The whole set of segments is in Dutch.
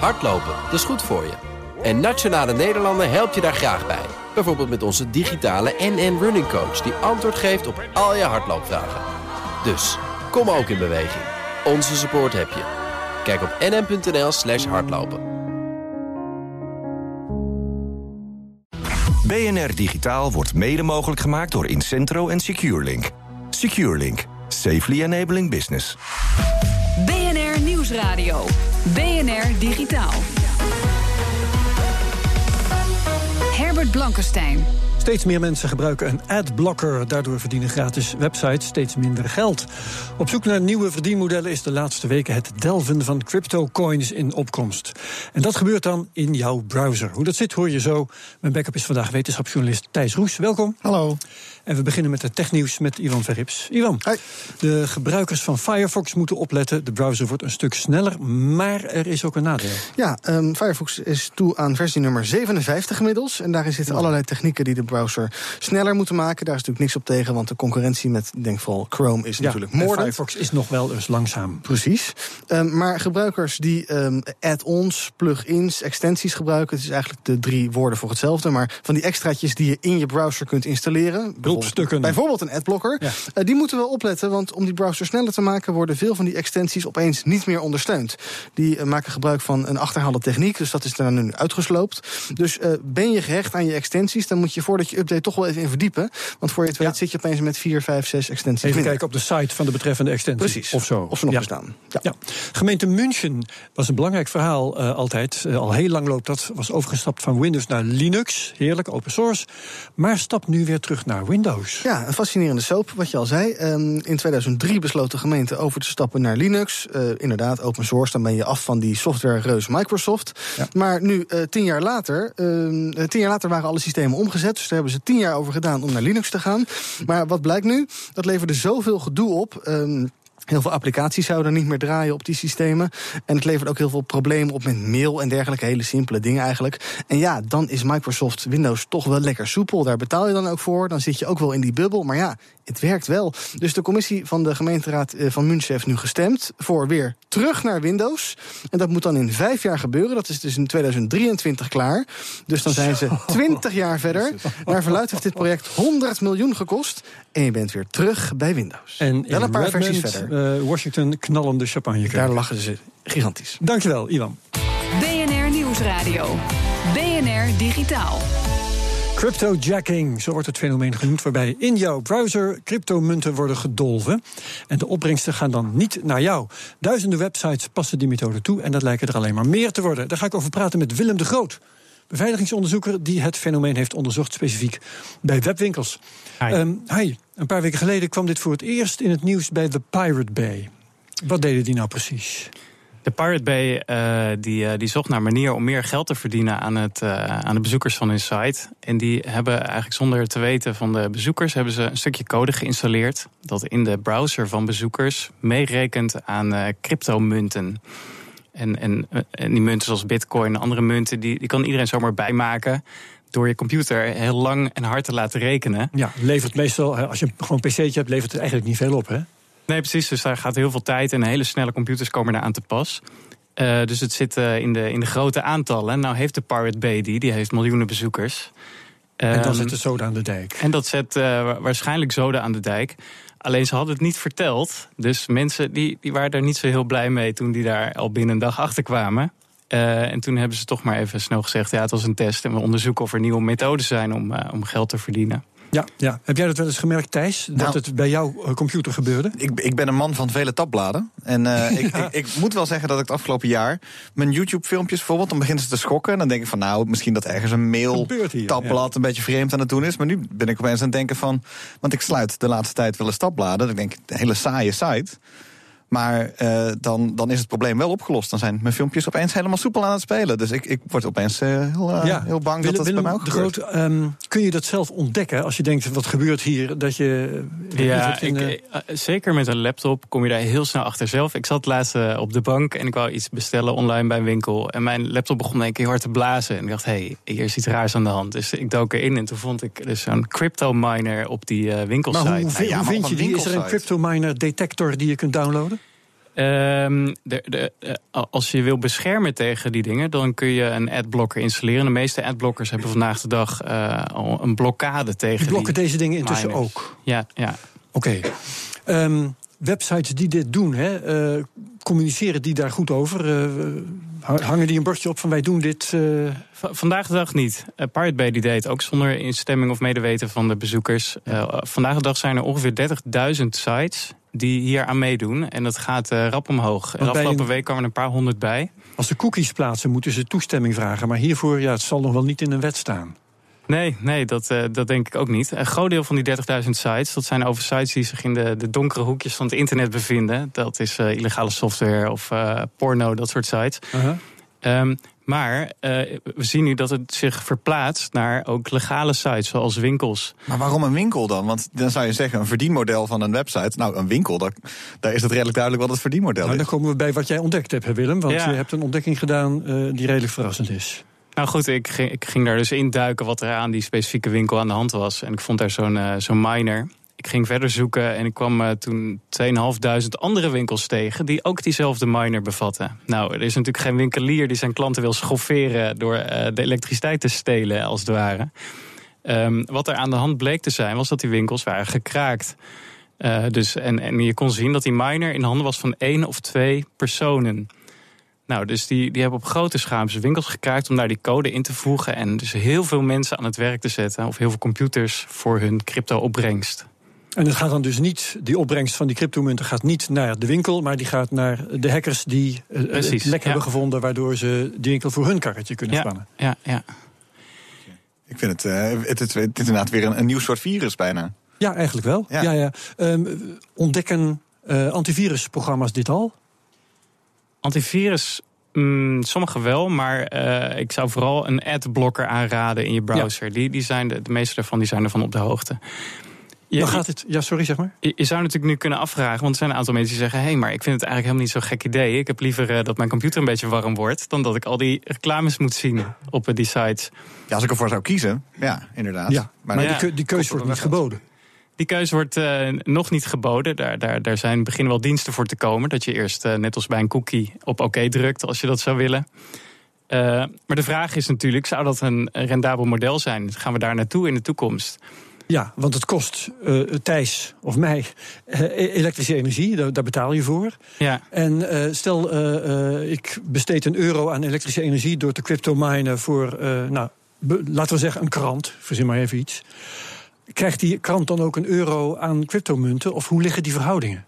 Hardlopen, dat is goed voor je. En Nationale Nederlanden helpt je daar graag bij. Bijvoorbeeld met onze digitale NN Running Coach... die antwoord geeft op al je hardloopvragen. Dus, kom ook in beweging. Onze support heb je. Kijk op nn.nl slash hardlopen. BNR Digitaal wordt mede mogelijk gemaakt door Incentro en SecureLink. SecureLink. Safely enabling business. BNR Nieuwsradio. Digitaal. Herbert Blankenstein. Steeds meer mensen gebruiken een adblocker. Daardoor verdienen gratis websites steeds minder geld. Op zoek naar nieuwe verdienmodellen is de laatste weken het delven van cryptocoins in opkomst. En dat gebeurt dan in jouw browser. Hoe dat zit hoor je zo. Mijn backup is vandaag wetenschapsjournalist Thijs Roes. Welkom. Hallo. En we beginnen met het technieuws met Ivan Verrips. Ivan, Hi. de gebruikers van Firefox moeten opletten. De browser wordt een stuk sneller, maar er is ook een nadeel. Ja, um, Firefox is toe aan versie nummer 57 inmiddels. En daarin zitten allerlei technieken die de browser sneller moeten maken. Daar is natuurlijk niks op tegen, want de concurrentie met, denk vooral Chrome, is Ja, natuurlijk en moordend. Firefox is nog wel eens langzaam. Precies. Um, maar gebruikers die um, add-ons, plugins, extensies gebruiken... het is eigenlijk de drie woorden voor hetzelfde... maar van die extraatjes die je in je browser kunt installeren... bijvoorbeeld-. Bijvoorbeeld een adblocker. Ja. Uh, die moeten we opletten, want om die browser sneller te maken... worden veel van die extensies opeens niet meer ondersteund. Die uh, maken gebruik van een achterhaalde techniek, dus dat is daar nu uitgesloopt. Dus uh, ben je gehecht aan je extensies... dan moet je voordat je update toch wel even in verdiepen. Want voor je het weet Ja. zit je opeens met vier, vijf, zes extensies Even minder. kijken op de site van de betreffende extensie. Precies. Of zo. Of ze nog Ja. bestaan. Ja. Ja. Gemeente München was een belangrijk verhaal eh, altijd. Eh, al heel lang loopt dat. Was overgestapt van Windows naar Linux. Heerlijk, open source. Maar stapt nu weer terug naar Windows. Ja, een fascinerende soap, wat je al zei. Ehm, in 2003 besloot de gemeente over te stappen naar Linux. Eh, inderdaad, open source, dan ben je af van die software-reus Microsoft. Maar nu, tien jaar later, ehm, eh, tien jaar later waren alle systemen omgezet. Dus daar hebben ze tien jaar over gedaan om naar Linux te gaan. Maar wat blijkt nu? Dat leverde zoveel gedoe op. ehm, Heel veel applicaties zouden niet meer draaien op die systemen. En het levert ook heel veel problemen op met mail en dergelijke. Hele simpele dingen eigenlijk. En ja, dan is Microsoft Windows toch wel lekker soepel. Daar betaal je dan ook voor. Dan zit je ook wel in die bubbel. Maar ja, het werkt wel. Dus de commissie van de gemeenteraad eh, van München heeft nu gestemd voor weer terug naar Windows. En dat moet dan in vijf jaar gebeuren. Dat is dus in 2023 klaar. Dus dan zijn ze 20 jaar verder. Naar verluidt heeft dit project 100 miljoen gekost. En je bent weer terug bij Windows. En wel een paar Redmond, versies verder. Eh, Washington knallen de champagne. Daar lachen ze gigantisch. Dankjewel, Ivan. BNR Nieuwsradio. BNR Digitaal. Cryptojacking, zo wordt het fenomeen genoemd, waarbij in jouw browser cryptomunten worden gedolven. En de opbrengsten gaan dan niet naar jou. Duizenden websites passen die methode toe en dat lijken er alleen maar meer te worden. Daar ga ik over praten met Willem de Groot, beveiligingsonderzoeker die het fenomeen heeft onderzocht, specifiek bij webwinkels. Hi. Ehm, hi. Een paar weken geleden kwam dit voor het eerst in het nieuws bij The Pirate Bay. Wat deden die nou precies? De Pirate Bay eh, die, eh, die zocht naar manier om meer geld te verdienen aan, het, eh, aan de bezoekers van hun site. En die hebben eigenlijk zonder te weten van de bezoekers... hebben ze een stukje code geïnstalleerd... dat in de browser van bezoekers meerekent aan cryptomunten. En, en, en die munten zoals bitcoin en andere munten... Die, die kan iedereen zomaar bijmaken... door je computer heel lang en hard te laten rekenen. Ja, levert meestal, als je gewoon een pc'tje hebt, levert het eigenlijk niet veel op, hè? Nee, precies. Dus daar gaat heel veel tijd en hele snelle computers komen daar aan te pas. Eh, dus het zit eh, in, de, in de grote aantallen. Nou heeft de Pirate Bay die, die heeft miljoenen bezoekers. En dan Ehm, zet de soda aan de dijk. en dat zet eh, wa- waarschijnlijk zoden aan de dijk. Alleen ze hadden het niet verteld. Dus mensen die, die waren daar niet zo heel blij mee toen die daar al binnen een dag achter kwamen. Eh, en toen hebben ze toch maar even snel gezegd: ja, het was een test. En we onderzoeken of er nieuwe methoden zijn om, eh, om geld te verdienen. Ja, ja. Heb jij dat wel eens gemerkt, Thijs? Dat Nou. het bij jouw eh, computer gebeurde? Ik, ik ben een man van vele tabbladen. En eh, ik, ik, ik moet wel zeggen dat ik het afgelopen jaar... mijn YouTube-filmpjes bijvoorbeeld, dan beginnen ze te schokken. En dan denk ik van, nou, misschien dat ergens een mail-tabblad... een beetje vreemd aan het doen is. Maar nu ben ik opeens aan het denken van... want ik sluit de laatste tijd wel eens tabbladen. Ik denk, een hele saaie site... Maar eh, dan, dan is het probleem wel opgelost. Dan zijn mijn filmpjes opeens helemaal soepel aan het spelen. Dus ik, ik word opeens eh, heel, eh, heel bang dat dat Willem, bij mij ook de gebeurt. Groot, ehm, kun je dat zelf ontdekken als je denkt, wat gebeurt hier? Dat je... Ja, ik, zeker met een laptop kom je daar heel snel achter zelf. Ik zat laatst op de bank en ik wou iets bestellen online bij een winkel. En mijn laptop begon een keer hard te blazen. En ik dacht, hé, hey, hier is iets raars aan de hand. Dus ik dook erin en toen vond ik dus zo'n crypto miner op die eh, winkelsite. maar hoe, Ja, hoe maar vind je die? Is er een cryptominer detector die je kunt downloaden? Ehm, de, de, eh, als je wil beschermen tegen die dingen, dan kun je een adblocker installeren. De meeste adblockers hebben vandaag de dag eh, al een blokkade tegen. Die blokken die deze dingen intussen miners. ook. Ja, ja. Oké. Ehm, websites die dit doen, hè, eh, communiceren die daar goed over? Eh, hangen die een bordje op van wij doen dit? eh, vandaag de dag niet. Uh, Pirate Bay die deed ook zonder instemming of medeweten van de bezoekers. Eh, vandaag de dag zijn er ongeveer 30.000 sites die hier aan meedoen. En dat gaat eh, rap omhoog. En afgelopen een- week kwamen er een paar honderd bij. als ze cookies plaatsen, moeten ze toestemming vragen. Maar hiervoor, ja, het zal nog wel niet in een wet staan. Nee, nee dat, eh, dat denk ik ook niet. Een groot deel van die 30.000 sites, dat zijn over sites die zich in de, de donkere hoekjes van het internet bevinden. Dat is eh, illegale software of eh, porno, dat soort sites. Ehm, maar eh, we zien nu dat het zich verplaatst naar ook legale sites, zoals winkels. Maar waarom een winkel dan? Want dan zou je zeggen, een verdienmodel van een website. Nou, een winkel, daar, daar is het redelijk duidelijk wat het verdienmodel Nou, is. dan komen we bij wat jij ontdekt hebt, hè, Willem. Want Ja. je hebt een ontdekking gedaan eh, die redelijk verrassend is. Nou goed, ik ging, ik ging daar dus induiken wat er aan die specifieke winkel aan de hand was. En ik vond daar zo'n eh, zo'n miner. Ik ging verder zoeken en ik kwam eh, toen 2500 andere winkels tegen... die ook diezelfde miner bevatten. Nou, er is natuurlijk geen winkelier die zijn klanten wil schofferen... door eh, de elektriciteit te stelen, als het ware. Ehm, wat er aan de hand bleek te zijn, was dat die winkels waren gekraakt. Dus, en, en je kon zien dat die miner in handen was van één of twee personen... Nou, dus die, die hebben op grote schaal zijn winkels gekraakt om daar die code in te voegen. En dus heel veel mensen aan het werk te zetten. Of heel veel computers voor hun crypto-opbrengst. En het gaat dan dus niet, die opbrengst van die cryptomunten gaat niet naar de winkel, maar die gaat naar de hackers die eh, het Precies, lek ja. hebben gevonden, waardoor ze die winkel voor hun karretje kunnen Ja, spannen. ja, ja. Ik vind het, eh, het, het, het is inderdaad weer een, een nieuw soort virus bijna. Ja, eigenlijk wel. Ja. Ja. Ja, Ehm, ontdekken eh, antivirusprogramma's dit al? Antivirus, mm, sommige wel, maar eh, ik zou vooral een adblocker aanraden in je browser. Die, die zijn de, de meeste daarvan die zijn ervan op de hoogte. Je, Dan gaat het. Ja, sorry, zeg maar. je, je zou natuurlijk nu kunnen afvragen, want er zijn een aantal mensen die zeggen: hé, hey, maar ik vind het eigenlijk helemaal niet zo'n gek idee. Ik heb liever eh, dat mijn computer een beetje warm wordt, dan dat ik al die reclames moet zien op eh, die sites. Ja, als ik ervoor zou kiezen, ja, inderdaad. Ja, maar, ja, die, keu- die keuze wordt niet geboden. Die keuze wordt eh, nog niet geboden. Daar, daar, daar zijn beginnen wel diensten voor te komen. Dat je eerst, eh, net als bij een cookie, op oké drukt als je dat zou willen. Eh, maar de vraag is natuurlijk, zou dat een rendabel model zijn? Gaan we daar naartoe in de toekomst? Ja, want het kost Thijs of mij eh, elektrische energie, daar, daar betaal je voor. Ja, En stel, ik besteed een euro aan elektrische energie door te cryptominen voor, nou, laten we zeggen, een krant, verzin maar even iets. Krijgt die krant dan ook een euro aan cryptomunten? Of hoe liggen die verhoudingen?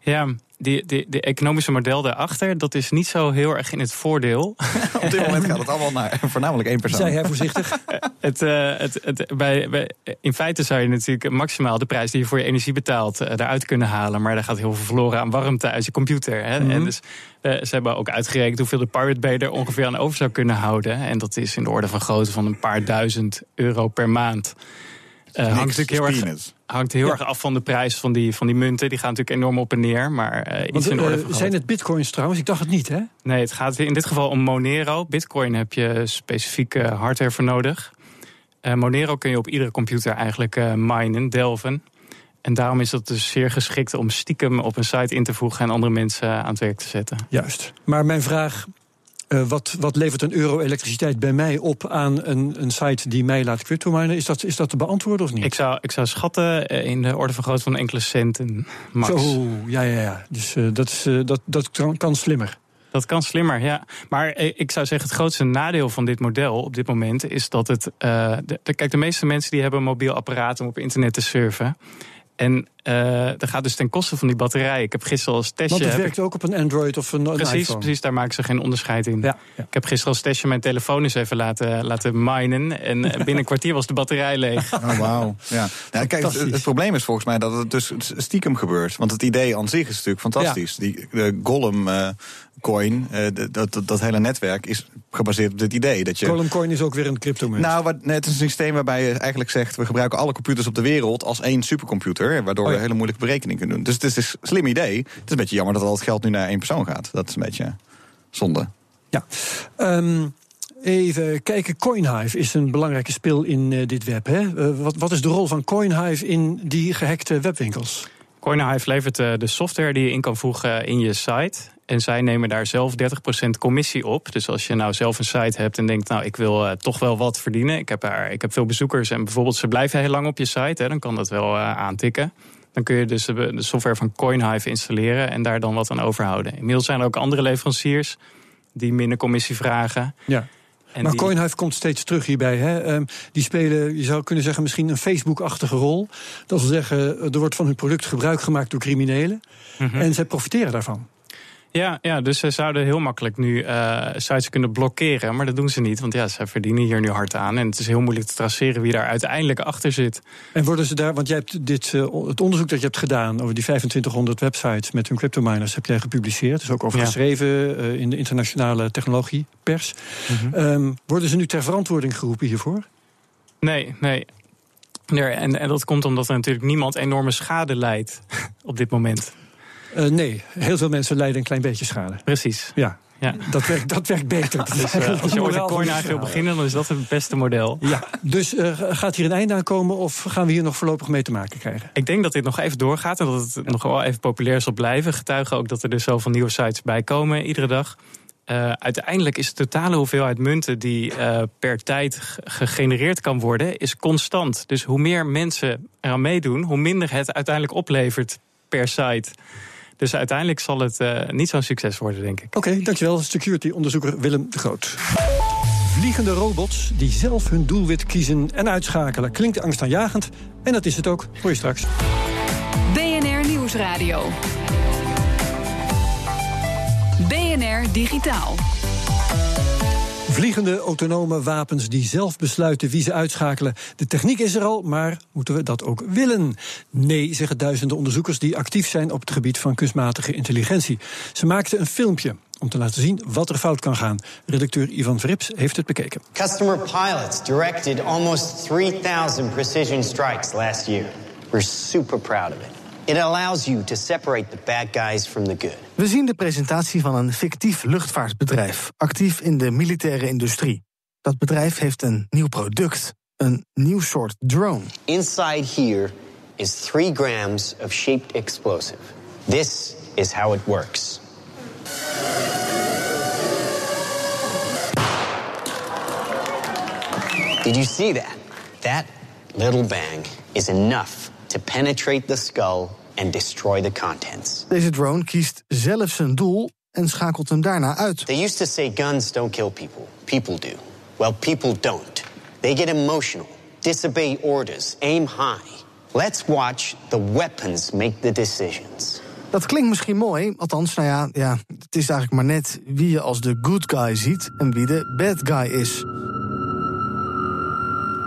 ja die, die, de economische model daarachter, dat is niet zo heel erg in het voordeel. Op dit moment gaat het allemaal naar voornamelijk één persoon. Zei hij voorzichtig. Het, eh, het, het, bij, bij, in feite zou je natuurlijk maximaal de prijs die je voor je energie betaalt eh, daaruit kunnen halen. Maar daar gaat heel veel verloren aan warmte uit je computer. Hè? En dus, eh, ze hebben ook uitgerekend hoeveel de Pirate Bay er ongeveer aan over zou kunnen houden. En dat is in de orde van grootte van een paar duizend euro per maand. Eh, hangt natuurlijk heel erg, peanuts. hangt heel Ja. erg af van de prijs van die, van die munten. Die gaan natuurlijk enorm op en neer. Maar eh, iets Want, in grootte. zijn het bitcoins trouwens? Ik dacht het niet, hè? Nee, het gaat in dit geval om Monero. Bitcoin heb je specifieke hardware voor nodig. Eh, Monero kun je op iedere computer eigenlijk eh minen, delven. En daarom is dat dus zeer geschikt om stiekem op een site in te voegen en andere mensen aan het werk te zetten. Juist. Maar mijn vraag, eh, wat, wat levert een euro elektriciteit bij mij op aan een, een site die mij laat cryptominen? Is dat, is dat te beantwoorden of niet? Ik zou, ik zou schatten eh, in de orde van grootte van enkele centen max. Zo, ja, ja, ja. Dus eh, dat, is, dat, dat kan, kan slimmer. Dat kan slimmer, ja. Maar ik zou zeggen, het grootste nadeel van dit model op dit moment is dat het. de, de- kijk, de meeste mensen die hebben een mobiel apparaat om op internet te surfen. En eh dat gaat dus ten koste van die batterij. Ik heb gisteren als testje. Want het werkt ook op een Android of een, een Precies, iPhone. precies, daar maken ze geen onderscheid in. Ja, ja. Ik heb gisteren als testje mijn telefoon eens even laten, laten minen. En eh, binnen een kwartier was de batterij leeg. Oh, wauw. Ja. Ja, kijk, het, probleem is volgens mij dat het dus stiekem gebeurt. Want het idee aan zich is natuurlijk fantastisch. Die de Gollum eh, coin, eh, dat, dat, dat hele netwerk is gebaseerd op dit idee. Dat je, Column Coin is ook weer een cryptomunt. nou, wat, nee, het is een systeem waarbij je eigenlijk zegt... we gebruiken alle computers op de wereld als één supercomputer... waardoor ja. hele moeilijke berekeningen kunnen doen. Dus het is, een slim idee. Het is een beetje jammer dat al het geld nu naar één persoon gaat. Dat is een beetje zonde. Ja. Ehm, even kijken. Coinhive is een belangrijke spil in eh, dit web. Hè? Eh, wat, wat is de rol van Coinhive in die gehackte webwinkels? CoinHive levert uh, de software die je in kan voegen in je site. En zij nemen daar zelf 30% commissie op. Dus als je nou zelf een site hebt en denkt, nou, ik wil uh, toch wel wat verdienen. Ik heb, daar, ik heb veel bezoekers en bijvoorbeeld ze blijven heel lang op je site. Hè, dan kan dat wel uh, aantikken. Dan kun je dus de software van CoinHive installeren en daar dan wat aan overhouden. Inmiddels zijn er ook andere leveranciers die minder commissie vragen. Ja. En maar die... CoinHive komt steeds terug hierbij. Hè? Um, die spelen, je zou kunnen zeggen, misschien een Facebook-achtige rol. Dat wil zeggen, er wordt van hun product gebruik gemaakt door criminelen. Mm -hmm. En zij profiteren daarvan. Ja, ja, dus ze zouden heel makkelijk nu uh, sites kunnen blokkeren. Maar dat doen ze niet, want ja, ze verdienen hier nu hard aan. En het is heel moeilijk te traceren wie daar uiteindelijk achter zit. En worden ze daar, want jij hebt dit, uh, het onderzoek dat je hebt gedaan over die 2500 websites met hun cryptominers, heb jij gepubliceerd. Dus ook over ja. geschreven uh, in de internationale technologiepers. Mm -hmm. um, worden ze nu ter verantwoording geroepen hiervoor? Nee, nee. nee en, en dat komt omdat er natuurlijk niemand enorme schade leidt op dit moment. Uh, nee, heel veel mensen lijden een klein beetje schade. Precies. Ja. Ja. Dat, werkt, dat werkt beter. Dus, uh, als je ooit een coin wil beginnen, dan is dat het beste model. Ja, dus uh, gaat hier een einde aan komen of gaan we hier nog voorlopig mee te maken krijgen? Ik denk dat dit nog even doorgaat en dat het nog wel even populair zal blijven. Getuigen ook dat er dus zoveel nieuwe sites bij komen iedere dag. Uh, uiteindelijk is de totale hoeveelheid munten die uh, per tijd gegenereerd kan worden, is constant. Dus hoe meer mensen eraan meedoen, hoe minder het uiteindelijk oplevert per site. Dus uiteindelijk zal het uh, niet zo'n succes worden, denk ik. Oké, okay, dankjewel. Security-onderzoeker Willem de Groot. Vliegende robots die zelf hun doelwit kiezen en uitschakelen. Klinkt angstaanjagend en dat is het ook. Hoor je straks. BNR Nieuwsradio. BNR Digitaal. Vliegende autonome wapens die zelf besluiten wie ze uitschakelen. De techniek is er al, maar moeten we dat ook willen? Nee, zeggen duizenden onderzoekers die actief zijn op het gebied van kunstmatige intelligentie. Ze maakten een filmpje om te laten zien wat er fout kan gaan. Redacteur Ivan Vrips heeft het bekeken. Customer pilots directed almost 3000 precision strikes last year. We're super proud of it. It allows you to separate the bad guys from the good. We zien de presentatie van een fictief luchtvaartbedrijf, actief in de militaire industrie. Dat bedrijf heeft een nieuw product, een nieuw soort drone. Inside here is 3 grams of shaped explosive. This is how it works. Did you see that? That little bang is enough to penetrate the skull and destroy the contents. Deze drone kiest zelf zijn doel en schakelt hem daarna uit. They used to say guns don't kill people. People do. Well, people don't. They get emotional, disobey orders, aim high. Let's watch the weapons make the decisions. Dat klinkt misschien mooi, althans, nou ja, ja, het is eigenlijk maar net wie je als de good guy ziet en wie de bad guy is.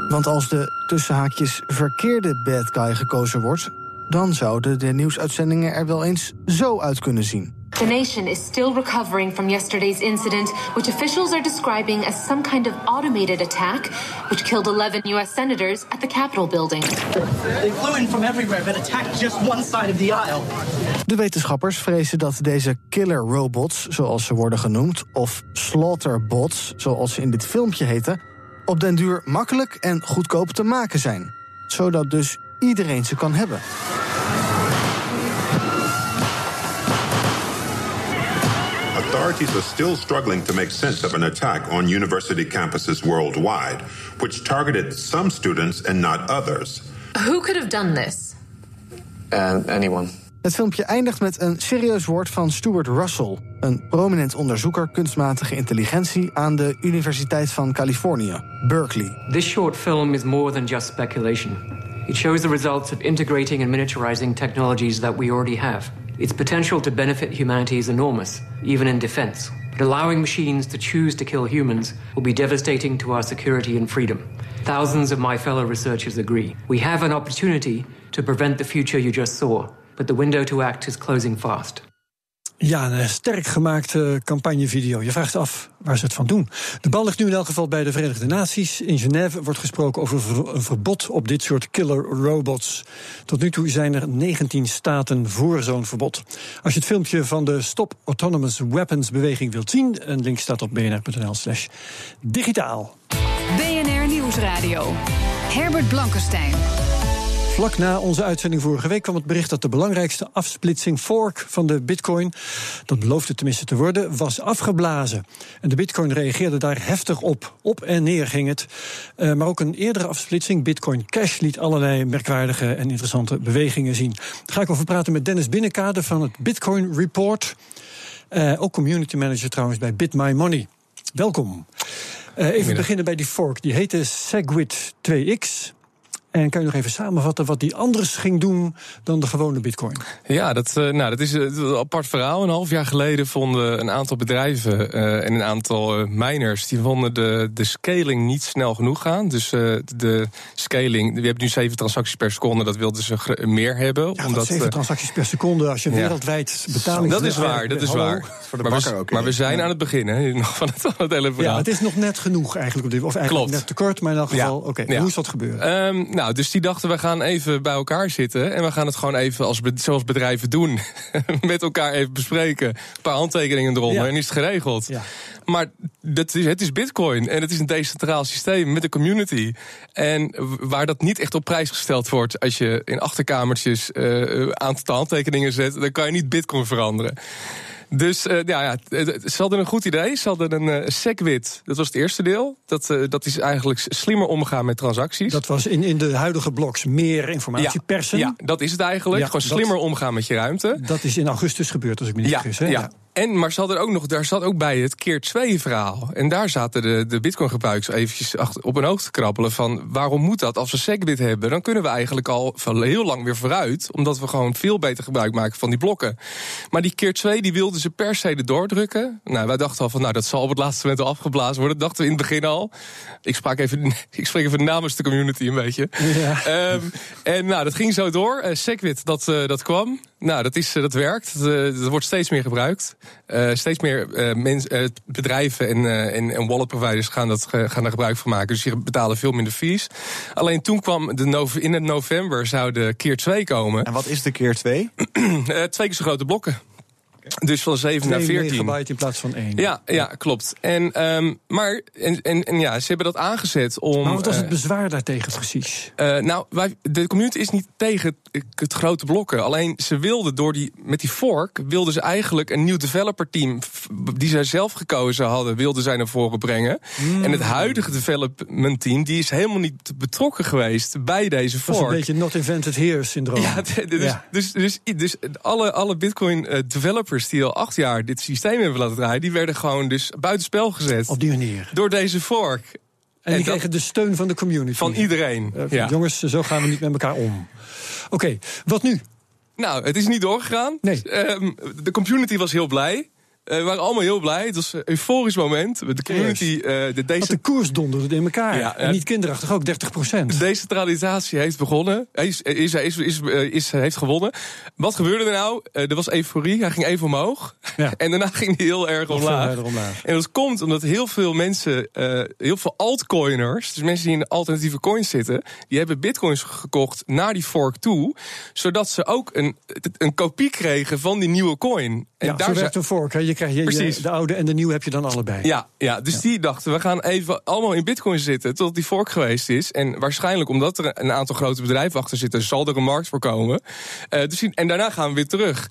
Want als de tussenhaakjes verkeerde bad guy gekozen wordt, dan zouden de nieuwsuitzendingen er wel eens zo uit kunnen zien. The nation is still recovering from yesterday's incident, which officials are describing as some kind of automated attack, which killed 11 U.S. senators at the Capitol building. They flew in from everywhere but attacked just one side of the aisle. De wetenschappers vrezen dat deze killer robots, zoals ze worden genoemd, of slaughterbots, zoals ze in dit filmpje heten, op den duur makkelijk en goedkoop te maken zijn. Zodat dus iedereen ze kan hebben. Authorities are still struggling to make sense of an attack on university campuses worldwide, which targeted some students and not others. Who could have done this? Uh, anyone. Het filmpje eindigt met een serieus woord van Stuart Russell, een prominent onderzoeker kunstmatige intelligentie aan de Universiteit van Californië, Berkeley. This short film is more than just speculation. It shows the results of integrating and miniaturizing technologies that we already have. Its potential to benefit humanity is enormous, even in defense. But allowing machines to choose to kill humans will be devastating to our security and freedom. Thousands of my fellow researchers agree. We have an opportunity to prevent the future you just saw but the window to act is closing fast. Ja, een sterk gemaakte campagnevideo. Je vraagt af waar ze het van doen. De bal ligt nu in elk geval bij de Verenigde Naties. In Genève wordt gesproken over een verbod op dit soort killer robots. Tot nu toe zijn er 19 staten voor zo'n verbod. Als je het filmpje van de Stop Autonomous Weapons beweging wilt zien, een link staat op bnr.nl/slash digitaal. BNR Nieuwsradio. Herbert Blankenstein. Vlak na onze uitzending vorige week kwam het bericht dat de belangrijkste afsplitsing fork van de bitcoin, dat beloofde tenminste te worden, was afgeblazen. En de bitcoin reageerde daar heftig op. Op en neer ging het. Uh, maar ook een eerdere afsplitsing, Bitcoin Cash, liet allerlei merkwaardige en interessante bewegingen zien. Daar ga ik over praten met Dennis Binnenkade van het Bitcoin Report. Uh, ook community manager trouwens bij BitMyMoney. Welkom. Uh, even beginnen bij die fork. Die heette Segwit 2X. En kan je nog even samenvatten wat die anders ging doen dan de gewone bitcoin? Ja, dat, uh, nou, dat is een apart verhaal. Een half jaar geleden vonden een aantal bedrijven uh, en een aantal miners... die vonden de, de scaling niet snel genoeg gaan. Dus de scaling, we hebben nu zeven transacties per seconde... dat wilden ze meer hebben. Ja, omdat, zeven transacties per seconde als je ja. wereldwijd betaling... Dat is waar, dat is waar. Voor de maar bakker we, ook. maar we zijn aan het begin hè, nog van het, van het hele verhaal. Ja, het is nog net genoeg eigenlijk. Op dit, of eigenlijk Klopt. net tekort, maar in elk geval... Oké, okay, hoe is dat gebeuren? Um, nou, dus die dachten, we gaan even bij elkaar zitten. En we gaan het gewoon even, als, zoals bedrijven doen, met elkaar even bespreken. Een paar handtekeningen eronder ja. en is het geregeld. Ja. Maar dat is, het is Bitcoin en het is een decentraal systeem met een community. En waar dat niet echt op prijs gesteld wordt, als je in achterkamertjes uh, aantal handtekeningen zet, dan kan je niet Bitcoin veranderen. Dus uh, ja, ja, ze hadden een goed idee. Ze hadden een uh, SegWit. Dat was het eerste deel. Dat, uh, dat is eigenlijk slimmer omgaan met transacties. Dat was in, in de huidige bloks meer informatie ja, persen. Ja, dat is het eigenlijk. Ja, Gewoon slimmer dat, omgaan met je ruimte. Dat is in augustus gebeurd, als ik me niet vergis. Hè? Ja. En, maar ze hadden ook nog, daar zat ook bij het keer 2 verhaal. En daar zaten de, de bitcoin gebruikers eventjes op hun hoofd te krabbelen van waarom moet dat? Als we SegWit hebben, dan kunnen we eigenlijk al van heel lang weer vooruit. Omdat we gewoon veel beter gebruik maken van die blokken. Maar die keer 2 die wilden ze per se doordrukken. Nou, wij dachten al van nou dat zal op het laatste moment al afgeblazen worden. Dat dachten we in het begin al. Ik sprak even, ik spreek even namens de community een beetje. Ja. Um, en nou, dat ging zo door. Uh, SegWit, dat, uh, dat kwam. Nou, dat, is, dat werkt. Dat, dat wordt steeds meer gebruikt. Uh, steeds meer uh, mens, uh, bedrijven en, en, en wallet providers gaan, dat, gaan daar gebruik van maken. Dus die betalen veel minder fees. Alleen toen kwam de in het november zou de keer 2 komen. En wat is de keer 2? twee keer zo grote blokken. Dus van 7 naar 14. megabyte in plaats van 1. Ja, ja klopt. En, um, maar, en, en, en ja, ze hebben dat aangezet om. Maar wat was het bezwaar daartegen precies? Uh, nou, wij, de community is niet tegen het, het grote blokken. Alleen ze wilden door die, met die fork, wilden ze eigenlijk een nieuw developer team, die zij zelf gekozen hadden, wilden zij naar voren brengen. Hmm. Mm. En het huidige development team, die is helemaal niet betrokken geweest bij deze fork. Dat is een beetje not invented here syndroom. Ja, dus, ja. dus, dus, dus, dus alle, alle Bitcoin uh, die al acht jaar dit systeem hebben laten draaien, die werden gewoon dus buitenspel gezet. Op die manier. Door deze fork. En, en die kregen de steun van de community. Van iedereen. Uh, ja. Jongens, zo gaan we niet met elkaar om. Oké, okay, wat nu? Nou, het is niet doorgegaan. Nee. Um, de community was heel blij. Uh, we waren allemaal heel blij. Het was een euforisch moment. De community. Uh, de deze... de koers donderde in elkaar. Ja, en niet kinderachtig, ook 30 procent. Decentralisatie heeft begonnen. Is, is, is, is, is, heeft gewonnen. Wat gebeurde er nou? Er was euforie. Hij ging even omhoog. En daarna ging hij heel erg omlaag. omlaag. En dat komt omdat heel veel mensen, heel veel altcoiners, dus mensen die in de alternatieve coins zitten, die hebben bitcoins gekocht naar die fork toe. Zodat ze ook een, een kopie kregen van die nieuwe coin. En ja, daar zo werkt een fork. Hè? Je krijg je, de oude en de nieuwe heb je dan allebei. Ja, ja dus ja. die dachten, we gaan even allemaal in bitcoin zitten tot die fork geweest is. En waarschijnlijk omdat er een aantal grote bedrijven achter zitten, zal er een markt voor komen. Uh, dus, en daarna gaan we weer terug.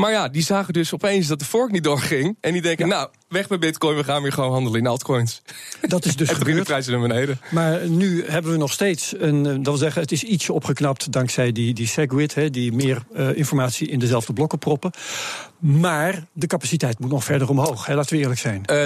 Maar ja, die zagen dus opeens dat de fork niet doorging. En die denken, ja. nou, weg met bitcoin, we gaan weer gewoon handelen in altcoins. Dat is dus en gebeurd. de prijzen naar beneden. Maar nu hebben we nog steeds, een, dat wil zeggen, het is ietsje opgeknapt dankzij die, die SegWit, hè, die meer uh, informatie in dezelfde blokken proppen. Maar de capaciteit moet nog verder omhoog, hè, laten we eerlijk zijn. Uh,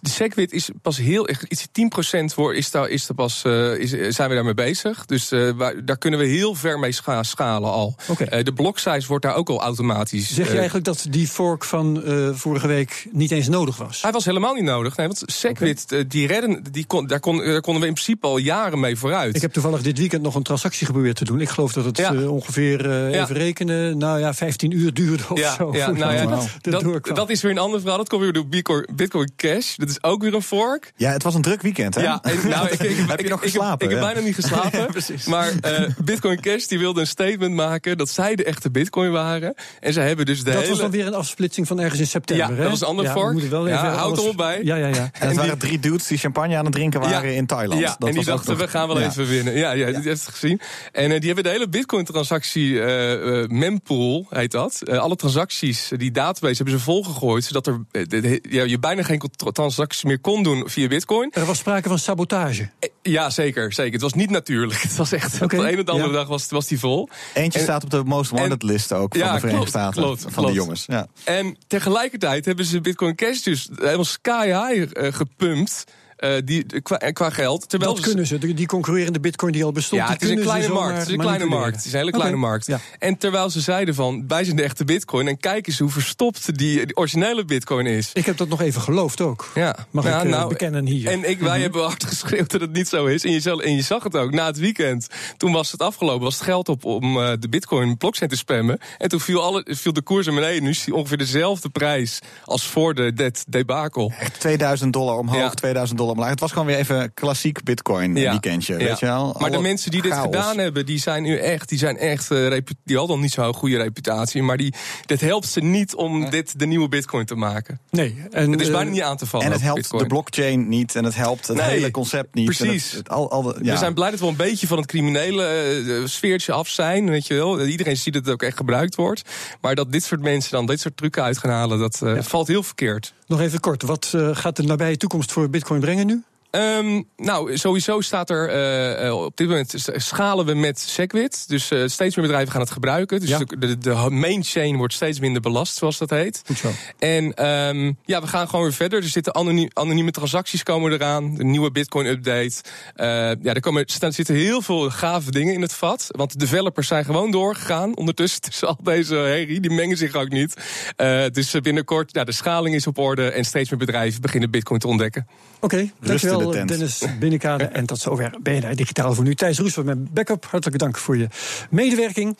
de SegWit is pas heel, iets 10% voor, is daar, is daar pas, is, zijn we daarmee bezig. Dus waar, daar kunnen we heel ver mee scha schalen al. Okay. de block size wordt daar ook al automatisch. Zeg je eigenlijk dat die fork van vorige week niet eens nodig was? Hij was helemaal niet nodig. Nee, want SegWit, okay. die redden, die kon, daar, kon, daar konden we in principe al jaren mee vooruit. Ik heb toevallig dit weekend nog een transactie geprobeerd te doen. Ik geloof dat het ja. ongeveer, even ja. rekenen, nou ja, 15 uur duurde of ja. zo. Ja, nou ja, dat, dat, dat, is weer een ander verhaal. Dat komt weer door Bitcoin, Bitcoin Cash. Dat is ook weer een fork. Ja, het was een druk weekend, hè? Ja, en, nou, ik, ik, heb je nog ik, geslapen? Ik, ik, heb bijna niet geslapen. ja, precies. Maar uh, Bitcoin Cash die wilde een statement maken dat zij de echte Bitcoin waren. En ze hebben dus de dat hele... was dan weer een afsplitsing van ergens in september. Ja, hè? dat was een ander ja, we vork. wel Ja, even houd alles- er op bij. Ja, ja, ja. En het waren drie dudes die champagne aan het drinken waren in Thailand. Ja, Dat en die dachten, we gaan wel Ja. even winnen. Ja, ja, die heeft het gezien. En eh, die hebben de hele Bitcoin-transactie, eh, eh, mempool heet dat. Eh, alle transacties, die database hebben ze volgegooid... zodat er, de- de- ja, je bijna geen transacties meer kon doen via Bitcoin. Er was sprake van sabotage. Ja, zeker, zeker. Het was niet natuurlijk. Het was echt, op de een of de andere ja. dag was, was die vol. Eentje En- staat op de most wanted en- list ook van Ja, de Verenigde klopt, Staten. klopt, van klopt. de jongens. Ja. En tegelijkertijd hebben ze Bitcoin Cash dus helemaal sky high eh, gepumpt. Eh, die, qua, qua geld. Terwijl dat ze- kunnen ze. Die concurrerende bitcoin die al bestond, Ja, die het is een kleine markt. Het is een kleine markt. Het is een hele kleine markt. ja. En terwijl ze zeiden van, wij zijn de echte bitcoin. En kijk eens hoe verstopt die, die originele bitcoin is. Ik heb dat nog even geloofd ook. Ja. Mag Ja, ik eh, nou, bekennen hier. En ik, wij hebben hard geschreeuwd dat het niet zo is. En je, en je zag het ook na het weekend. Toen was het afgelopen, was het geld op om eh, de bitcoin blockchain te spammen. En toen viel, alle, viel de koers naar beneden. Nu is die ongeveer dezelfde prijs als voor de dat debakel. Echt 2000 dollar omhoog, Ja. 2000 dollar omlaag. Het was gewoon weer even klassiek bitcoin Ja. weekendje, Ja. weet je wel. Maar de mensen die dit gedaan hebben, die zijn nu echt, die zijn echt, eh, repu- die hadden al niet zo'n goede reputatie, maar die, dit helpt ze niet om dit de nieuwe bitcoin te maken. Nee, en, het is eh, bijna niet aan te vallen. En het helpt bitcoin. de blockchain niet en het helpt het Nee, hele concept niet. Precies. het- het- al, al de, ja. We zijn blij dat we een beetje van het criminele eh, sfeertje af zijn, weet je wel. Iedereen ziet dat het ook echt gebruikt wordt. Maar dat dit soort mensen dan dit soort trucken uit gaan halen, dat eh, valt heel verkeerd. Nog even kort, wat eh, gaat de nabije toekomst voor bitcoin brengen nu? Ehm, nou, sowieso staat er eh, eh, op dit moment schalen we met Segwit. Dus eh, steeds meer bedrijven gaan het gebruiken. Dus Ja. de, de, main chain wordt steeds minder belast, zoals dat heet. Goed zo. En ehm, ja, we gaan gewoon weer verder. Er zitten anoniem, anonieme transacties komen eraan. Een nieuwe Bitcoin-update. Eh, ja, er, komen, er zitten heel veel gave dingen in het vat. Want de developers zijn gewoon doorgegaan. Ondertussen tussen al deze herrie. Die mengen zich ook niet. Eh, dus binnenkort, ja, de schaling is op orde. En steeds meer bedrijven beginnen Bitcoin te ontdekken. Oké, dankjewel in de tent. Dennis Binnekade. En tot zover BNR Digitaal voor nu. Thijs Roes van mijn backup, hartelijk dank voor je medewerking.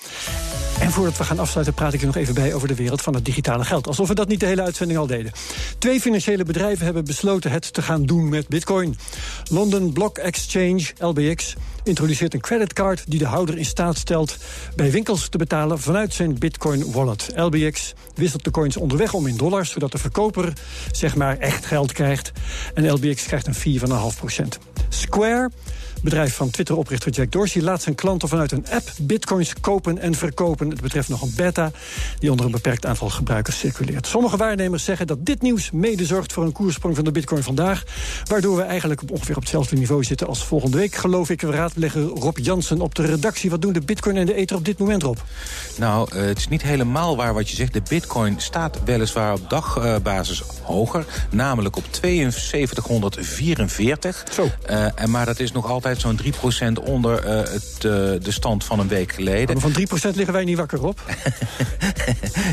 En voordat we gaan afsluiten praat ik er nog even bij over de wereld van het digitale geld. Alsof we dat niet de hele uitzending al deden. Twee financiële bedrijven hebben besloten het te gaan doen met bitcoin. London Block Exchange, LBX, introduceert een creditcard... die de houder in staat stelt bij winkels te betalen vanuit zijn bitcoin wallet. LBX wisselt de coins onderweg om in dollars... zodat de verkoper zeg maar echt geld krijgt. En LBX krijgt een fee van een half procent. Square bedrijf van Twitter-oprichter Jack Dorsey laat zijn klanten vanuit een app bitcoins kopen en verkopen. Het betreft nog een beta die onder een beperkt aantal gebruikers circuleert. Sommige waarnemers zeggen dat dit nieuws mede zorgt voor een koersprong van de bitcoin vandaag. Waardoor we eigenlijk op ongeveer op hetzelfde niveau zitten als volgende week. Geloof ik, we raadleggen Rob Jansen op de redactie. Wat doen de bitcoin en de ether op dit moment, Rob? Nou, eh, het is niet helemaal waar wat je zegt. De bitcoin staat weliswaar op dagbasis hoger. Namelijk op 7244. Zo. Eh, en maar dat is nog altijd zo'n 3% onder eh, het, eh, de stand van een week geleden. Maar van 3% liggen wij niet wakker op.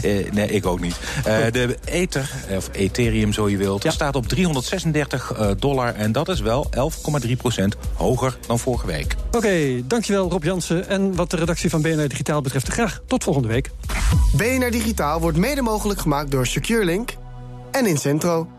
Eh, nee, ik ook niet. Eh, de Ether, of Ethereum zo je wilt, staat op 336 eh, dollar. En dat is wel 11,3% hoger dan vorige week. Oké, dankjewel Rob Jansen. En wat de redactie van BNR Digitaal betreft, graag tot volgende week. BNR Digitaal wordt mede mogelijk gemaakt door SecureLink en Incentro.